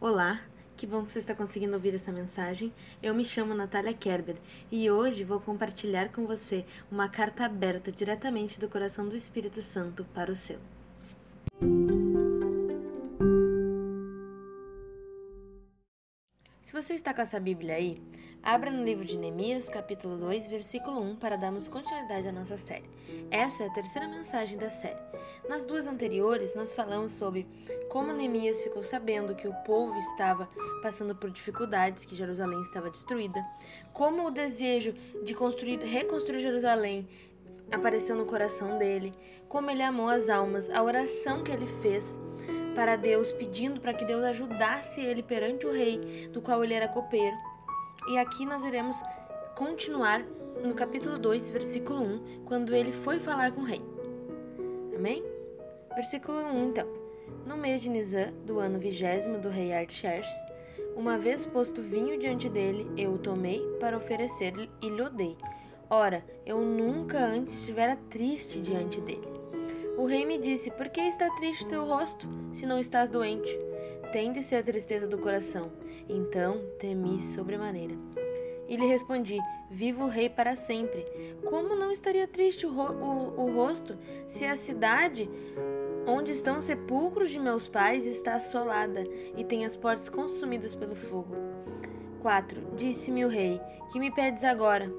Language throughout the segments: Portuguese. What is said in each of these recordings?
Olá, que bom que você está conseguindo ouvir essa mensagem. Eu me chamo Natália Kerber e hoje vou compartilhar com você uma carta aberta diretamente do coração do Espírito Santo para o seu. Se você está com essa Bíblia aí, abra no livro de Neemias, capítulo 2, versículo 1, para darmos continuidade à nossa série. Essa é a terceira mensagem da série. Nas duas anteriores, nós falamos sobre como Neemias ficou sabendo que o povo estava passando por dificuldades, que Jerusalém estava destruída, como o desejo de construir, reconstruir Jerusalém apareceu no coração dele, como ele amou as almas, a oração que ele fez para Deus, pedindo para que Deus ajudasse ele perante o rei, do qual ele era copeiro. E aqui nós iremos continuar no capítulo 2, versículo 1, quando ele foi falar com o rei. Amém? Versículo 1, então. No mês de Nisan, do ano vigésimo do rei Artaxerxes, uma vez posto vinho diante dele, eu o tomei para oferecer-lhe e lhe dei. Ora, eu nunca antes estivera triste diante dele. O rei me disse: Por que está triste teu rosto, se não estás doente? Tem de ser a tristeza do coração. Então temi sobremaneira. E lhe respondi: Vivo o rei para sempre. Como não estaria triste o, ro o, o rosto, se a cidade onde estão os sepulcros de meus pais está assolada e tem as portas consumidas pelo fogo? 4. Disse-me o rei: Que me pedes agora?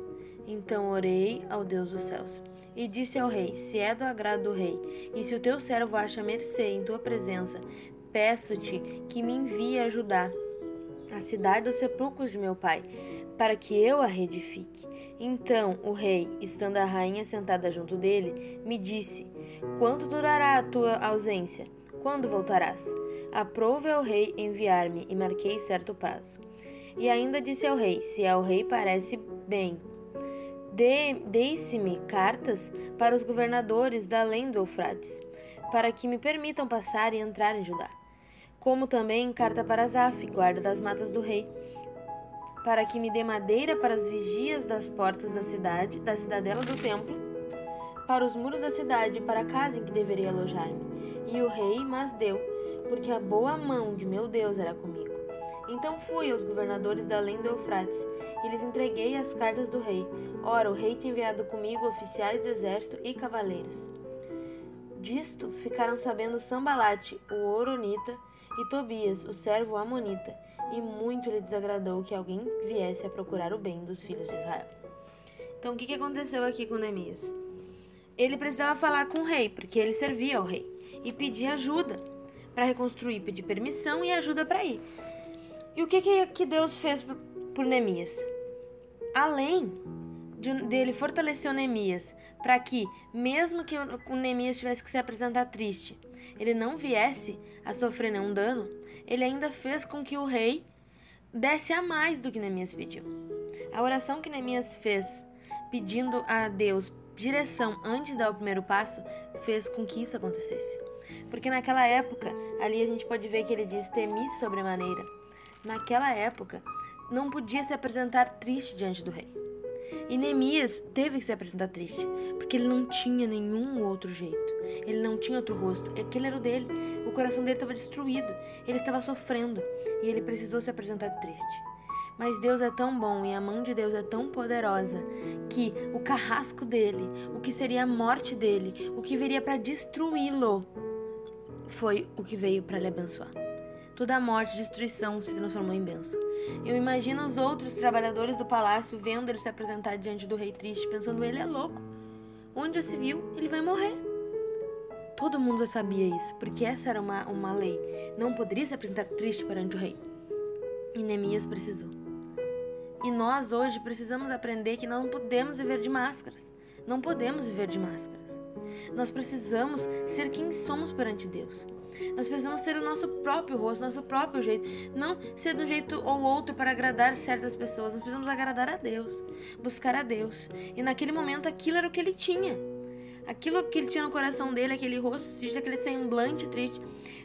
Então orei ao Deus dos céus. E disse ao rei: Se é do agrado do rei, e se o teu servo acha mercê em tua presença, peço-te que me envie ajudar a cidade dos sepulcros de meu pai, para que eu a reedifique. Então o rei, estando a rainha sentada junto dele, me disse: Quanto durará a tua ausência? Quando voltarás? Aprove ao rei enviar-me e marquei certo prazo. E ainda disse ao rei: Se ao rei parece bem Deisse-me cartas para os governadores da além do Eufrates, para que me permitam passar e entrar em Judá. Como também carta para Zaf, guarda das matas do rei, para que me dê madeira para as vigias das portas da cidade, da cidadela do templo, para os muros da cidade e para a casa em que deveria alojar-me. E o rei mas deu, porque a boa mão de meu Deus era comigo. Então fui aos governadores da além do Eufrates e lhes entreguei as cartas do rei. Ora, o rei tinha enviado comigo oficiais do exército e cavaleiros. Disto ficaram sabendo Sambalate, o Oronita, e Tobias, o servo Amonita, e muito lhe desagradou que alguém viesse a procurar o bem dos filhos de Israel. Então, o que aconteceu aqui com Neemias? Ele precisava falar com o rei, porque ele servia ao rei, e pedir ajuda para reconstruir, pedir permissão e ajuda para ir. E o que, que Deus fez por Neemias. Além de, dele fortalecer o Neemias para que, mesmo que o Neemias tivesse que se apresentar triste, ele não viesse a sofrer nenhum dano, ele ainda fez com que o rei desse a mais do que Neemias pediu. A oração que Neemias fez, pedindo a Deus direção antes de dar o primeiro passo, fez com que isso acontecesse. Porque naquela época, ali a gente pode ver que ele diz: Temi sobremaneira. Naquela época, não podia se apresentar triste diante do rei. E Neemias teve que se apresentar triste, porque ele não tinha nenhum outro jeito. Ele não tinha outro rosto. Aquele era o dele. O coração dele estava destruído. Ele estava sofrendo. E ele precisou se apresentar triste. Mas Deus é tão bom e a mão de Deus é tão poderosa que o carrasco dele, o que seria a morte dele, o que viria para destruí-lo, foi o que veio para lhe abençoar. Toda a morte e destruição se transformou em bênção. Eu imagino os outros trabalhadores do palácio vendo ele se apresentar diante do rei triste, pensando: ele é louco. Onde já se viu, ele vai morrer. Todo mundo sabia isso, porque essa era uma, uma lei. Não poderia se apresentar triste perante o rei. E Neemias precisou. E nós hoje precisamos aprender que não podemos viver de máscaras. Não podemos viver de máscaras. Nós precisamos ser quem somos perante Deus. Nós precisamos ser o nosso próprio rosto, nosso próprio jeito. Não ser de um jeito ou outro para agradar certas pessoas. Nós precisamos agradar a Deus, buscar a Deus. E naquele momento aquilo era o que ele tinha. Aquilo que ele tinha no coração dele, aquele rosto aquele semblante triste,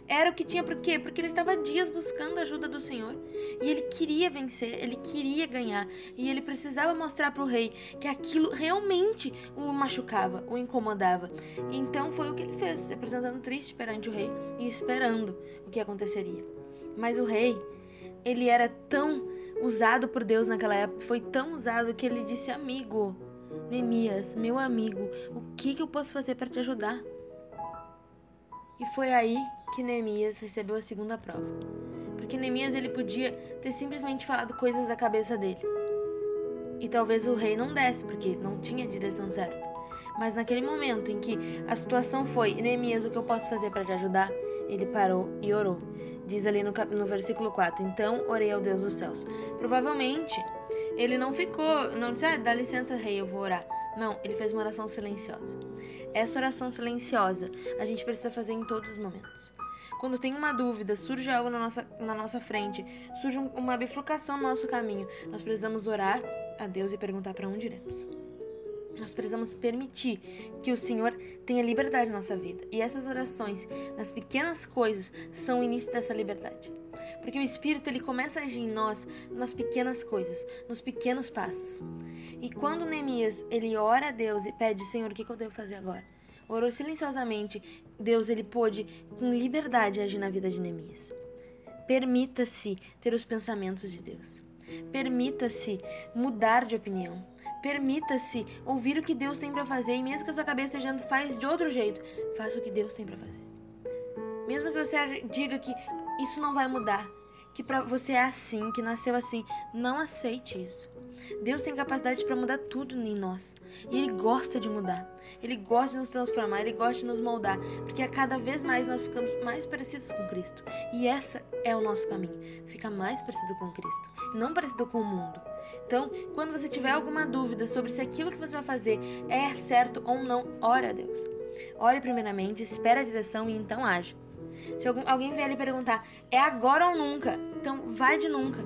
era o que tinha por quê? Porque ele estava dias buscando a ajuda do Senhor e ele queria vencer, ele queria ganhar e ele precisava mostrar para o rei que aquilo realmente o machucava, o incomodava. Então foi o que ele fez, se apresentando triste perante o rei e esperando o que aconteceria. Mas o rei, ele era tão usado por Deus naquela época, foi tão usado que ele disse: Amigo, Neemias, meu amigo, o que, que eu posso fazer para te ajudar? E foi aí que Neemias recebeu a segunda prova. Porque Neemias ele podia ter simplesmente falado coisas da cabeça dele. E talvez o rei não desse, porque não tinha a direção certa. Mas naquele momento em que a situação foi: Neemias, o que eu posso fazer para te ajudar? Ele parou e orou. Diz ali no, no versículo 4: Então orei ao Deus dos céus. Provavelmente ele não ficou, não disse, ah, dá licença, rei, eu vou orar. Não, ele fez uma oração silenciosa. Essa oração silenciosa a gente precisa fazer em todos os momentos. Quando tem uma dúvida, surge algo na nossa, na nossa frente, surge uma bifurcação no nosso caminho, nós precisamos orar a Deus e perguntar para onde iremos. Nós precisamos permitir que o Senhor tenha liberdade na nossa vida. E essas orações, nas pequenas coisas, são o início dessa liberdade. Porque o Espírito ele começa a agir em nós nas pequenas coisas, nos pequenos passos. E quando Neemias ele ora a Deus e pede, Senhor, o que, eu devo fazer agora? Orou silenciosamente, Deus ele pôde com liberdade agir na vida de Neemias. Permita-se ter os pensamentos de Deus. Permita-se mudar de opinião. Permita-se ouvir o que Deus tem para fazer e mesmo que a sua cabeça esteja faz de outro jeito, faça o que Deus tem para fazer. Mesmo que você diga que isso não vai mudar, que para você é assim, que nasceu assim, não aceite isso. Deus tem capacidade para mudar tudo em nós. E Ele gosta de mudar. Ele gosta de nos transformar, Ele gosta de nos moldar. Porque a cada vez mais nós ficamos mais parecidos com Cristo. E essa é o nosso caminho. Ficar mais parecido com Cristo. Não parecido com o mundo. Então, quando você tiver alguma dúvida sobre se aquilo que você vai fazer é certo ou não, ore a Deus. Ore primeiramente, espere a direção e então age. Se algum, alguém vier lhe perguntar, é agora ou nunca? Então, vai de nunca.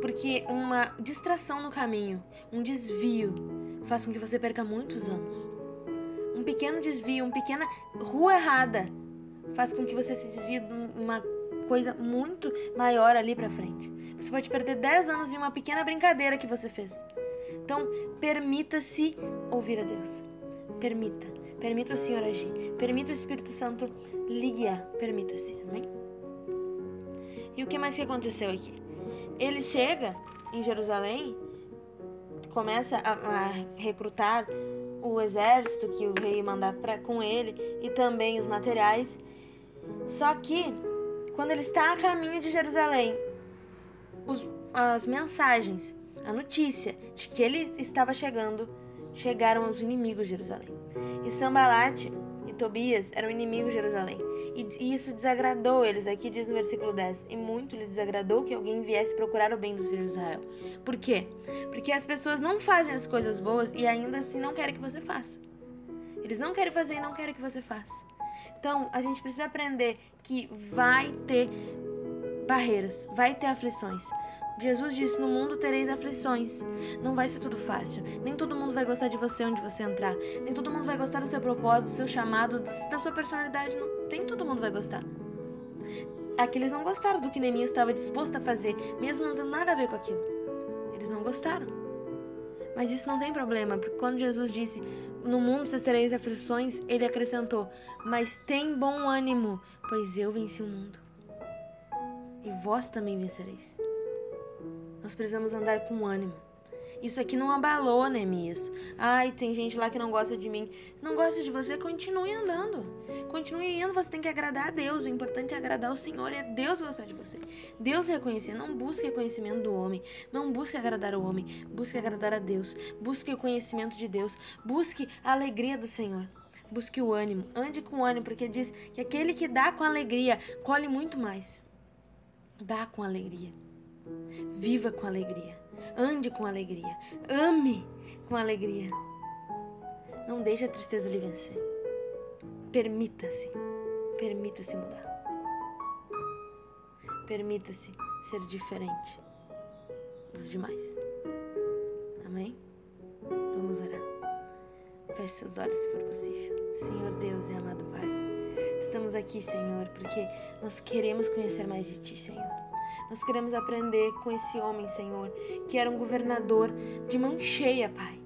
Porque uma distração no caminho, um desvio, faz com que você perca muitos anos. Um pequeno desvio, uma pequena rua errada, faz com que você se desvie de uma coisa muito maior ali para frente. Você pode perder 10 anos em uma pequena brincadeira que você fez. Então, permita-se ouvir a Deus. Permita. Permita o Senhor agir. Permita o Espírito Santo lhe guiar. Permita-se. Amém? E o que mais que aconteceu aqui? Ele chega em Jerusalém, começa a, a recrutar o exército que o rei mandar pra, com ele e também os materiais. Só que, quando ele está a caminho de Jerusalém, os, as mensagens, a notícia de que ele estava chegando, chegaram aos inimigos de Jerusalém. E Sambalat e Tobias eram inimigos de Jerusalém. E isso desagradou eles, aqui diz no versículo 10. E muito lhe desagradou que alguém viesse procurar o bem dos filhos de Israel. Por quê? Porque as pessoas não fazem as coisas boas e ainda assim não querem que você faça. Eles não querem fazer e não querem que você faça. Então, a gente precisa aprender que vai ter barreiras, vai ter aflições. Jesus disse: No mundo tereis aflições. Não vai ser tudo fácil. Nem todo mundo vai gostar de você onde você entrar. Nem todo mundo vai gostar do seu propósito, do seu chamado, da sua personalidade. Não, nem todo mundo vai gostar. Aqueles não gostaram do que Neemias estava disposto a fazer, mesmo não tendo nada a ver com aquilo. Eles não gostaram. Mas isso não tem problema, porque quando Jesus disse: No mundo vocês tereis aflições, ele acrescentou: Mas tem bom ânimo, pois eu venci o mundo. E vós também vencereis. Nós precisamos andar com ânimo. Isso aqui não abalou, Neemias. Ai, tem gente lá que não gosta de mim. Não gosta de você, continue andando. Continue indo, você tem que agradar a Deus. O importante é agradar o Senhor é Deus gostar de você. Deus reconhecer. Não busque reconhecimento do homem. Não busque agradar o homem. Busque agradar a Deus. Busque o conhecimento de Deus. Busque a alegria do Senhor. Busque o ânimo. Ande com ânimo, porque diz que aquele que dá com alegria colhe muito mais. Dá com alegria. Viva com alegria. Ande com alegria. Ame com alegria. Não deixe a tristeza lhe vencer. Permita-se. Permita-se mudar. Permita-se ser diferente dos demais. Amém? Vamos orar. Feche seus olhos se for possível. Senhor Deus e amado Pai, estamos aqui, Senhor, porque nós queremos conhecer mais de Ti, Senhor. Nós queremos aprender com esse homem, Senhor, que era um governador de mão cheia, Pai.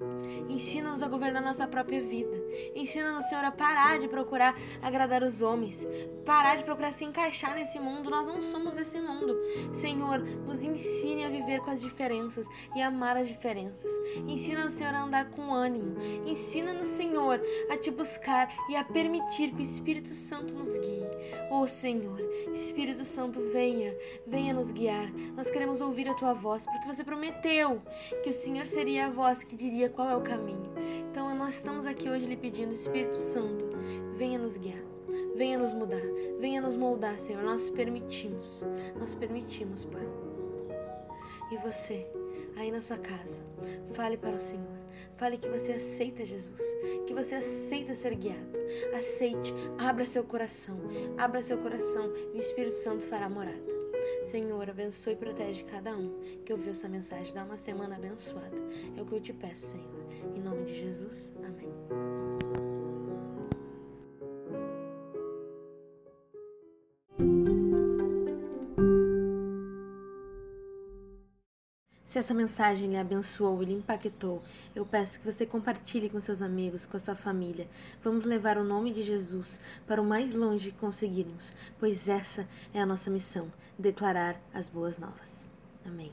Ensina-nos a governar nossa própria vida. Ensina-nos, Senhor, a parar de procurar agradar os homens, parar de procurar se encaixar nesse mundo. Nós não somos desse mundo. Senhor, nos ensine a viver com as diferenças e amar as diferenças. Ensina-nos, Senhor, a andar com ânimo. Ensina-nos, Senhor, a te buscar e a permitir que o Espírito Santo nos guie. Oh, Senhor, Espírito Santo, venha, venha nos guiar. Nós queremos ouvir a tua voz, porque você prometeu que o Senhor seria a voz que diria qual é o caminho. Então, nós estamos aqui hoje lhe pedindo, Espírito Santo, venha nos guiar. Venha nos mudar, venha nos moldar, Senhor. Nós permitimos, nós permitimos, Pai. E você, aí na sua casa, fale para o Senhor. Fale que você aceita Jesus, que você aceita ser guiado. Aceite, abra seu coração, abra seu coração e o Espírito Santo fará morada. Senhor, abençoe e protege cada um que ouviu essa mensagem. Dá uma semana abençoada. É o que eu te peço, Senhor. Em nome de Jesus. Amém. Se essa mensagem lhe abençoou e lhe impactou, eu peço que você compartilhe com seus amigos, com a sua família. Vamos levar o nome de Jesus para o mais longe que conseguirmos, pois essa é a nossa missão declarar as boas novas. Amém.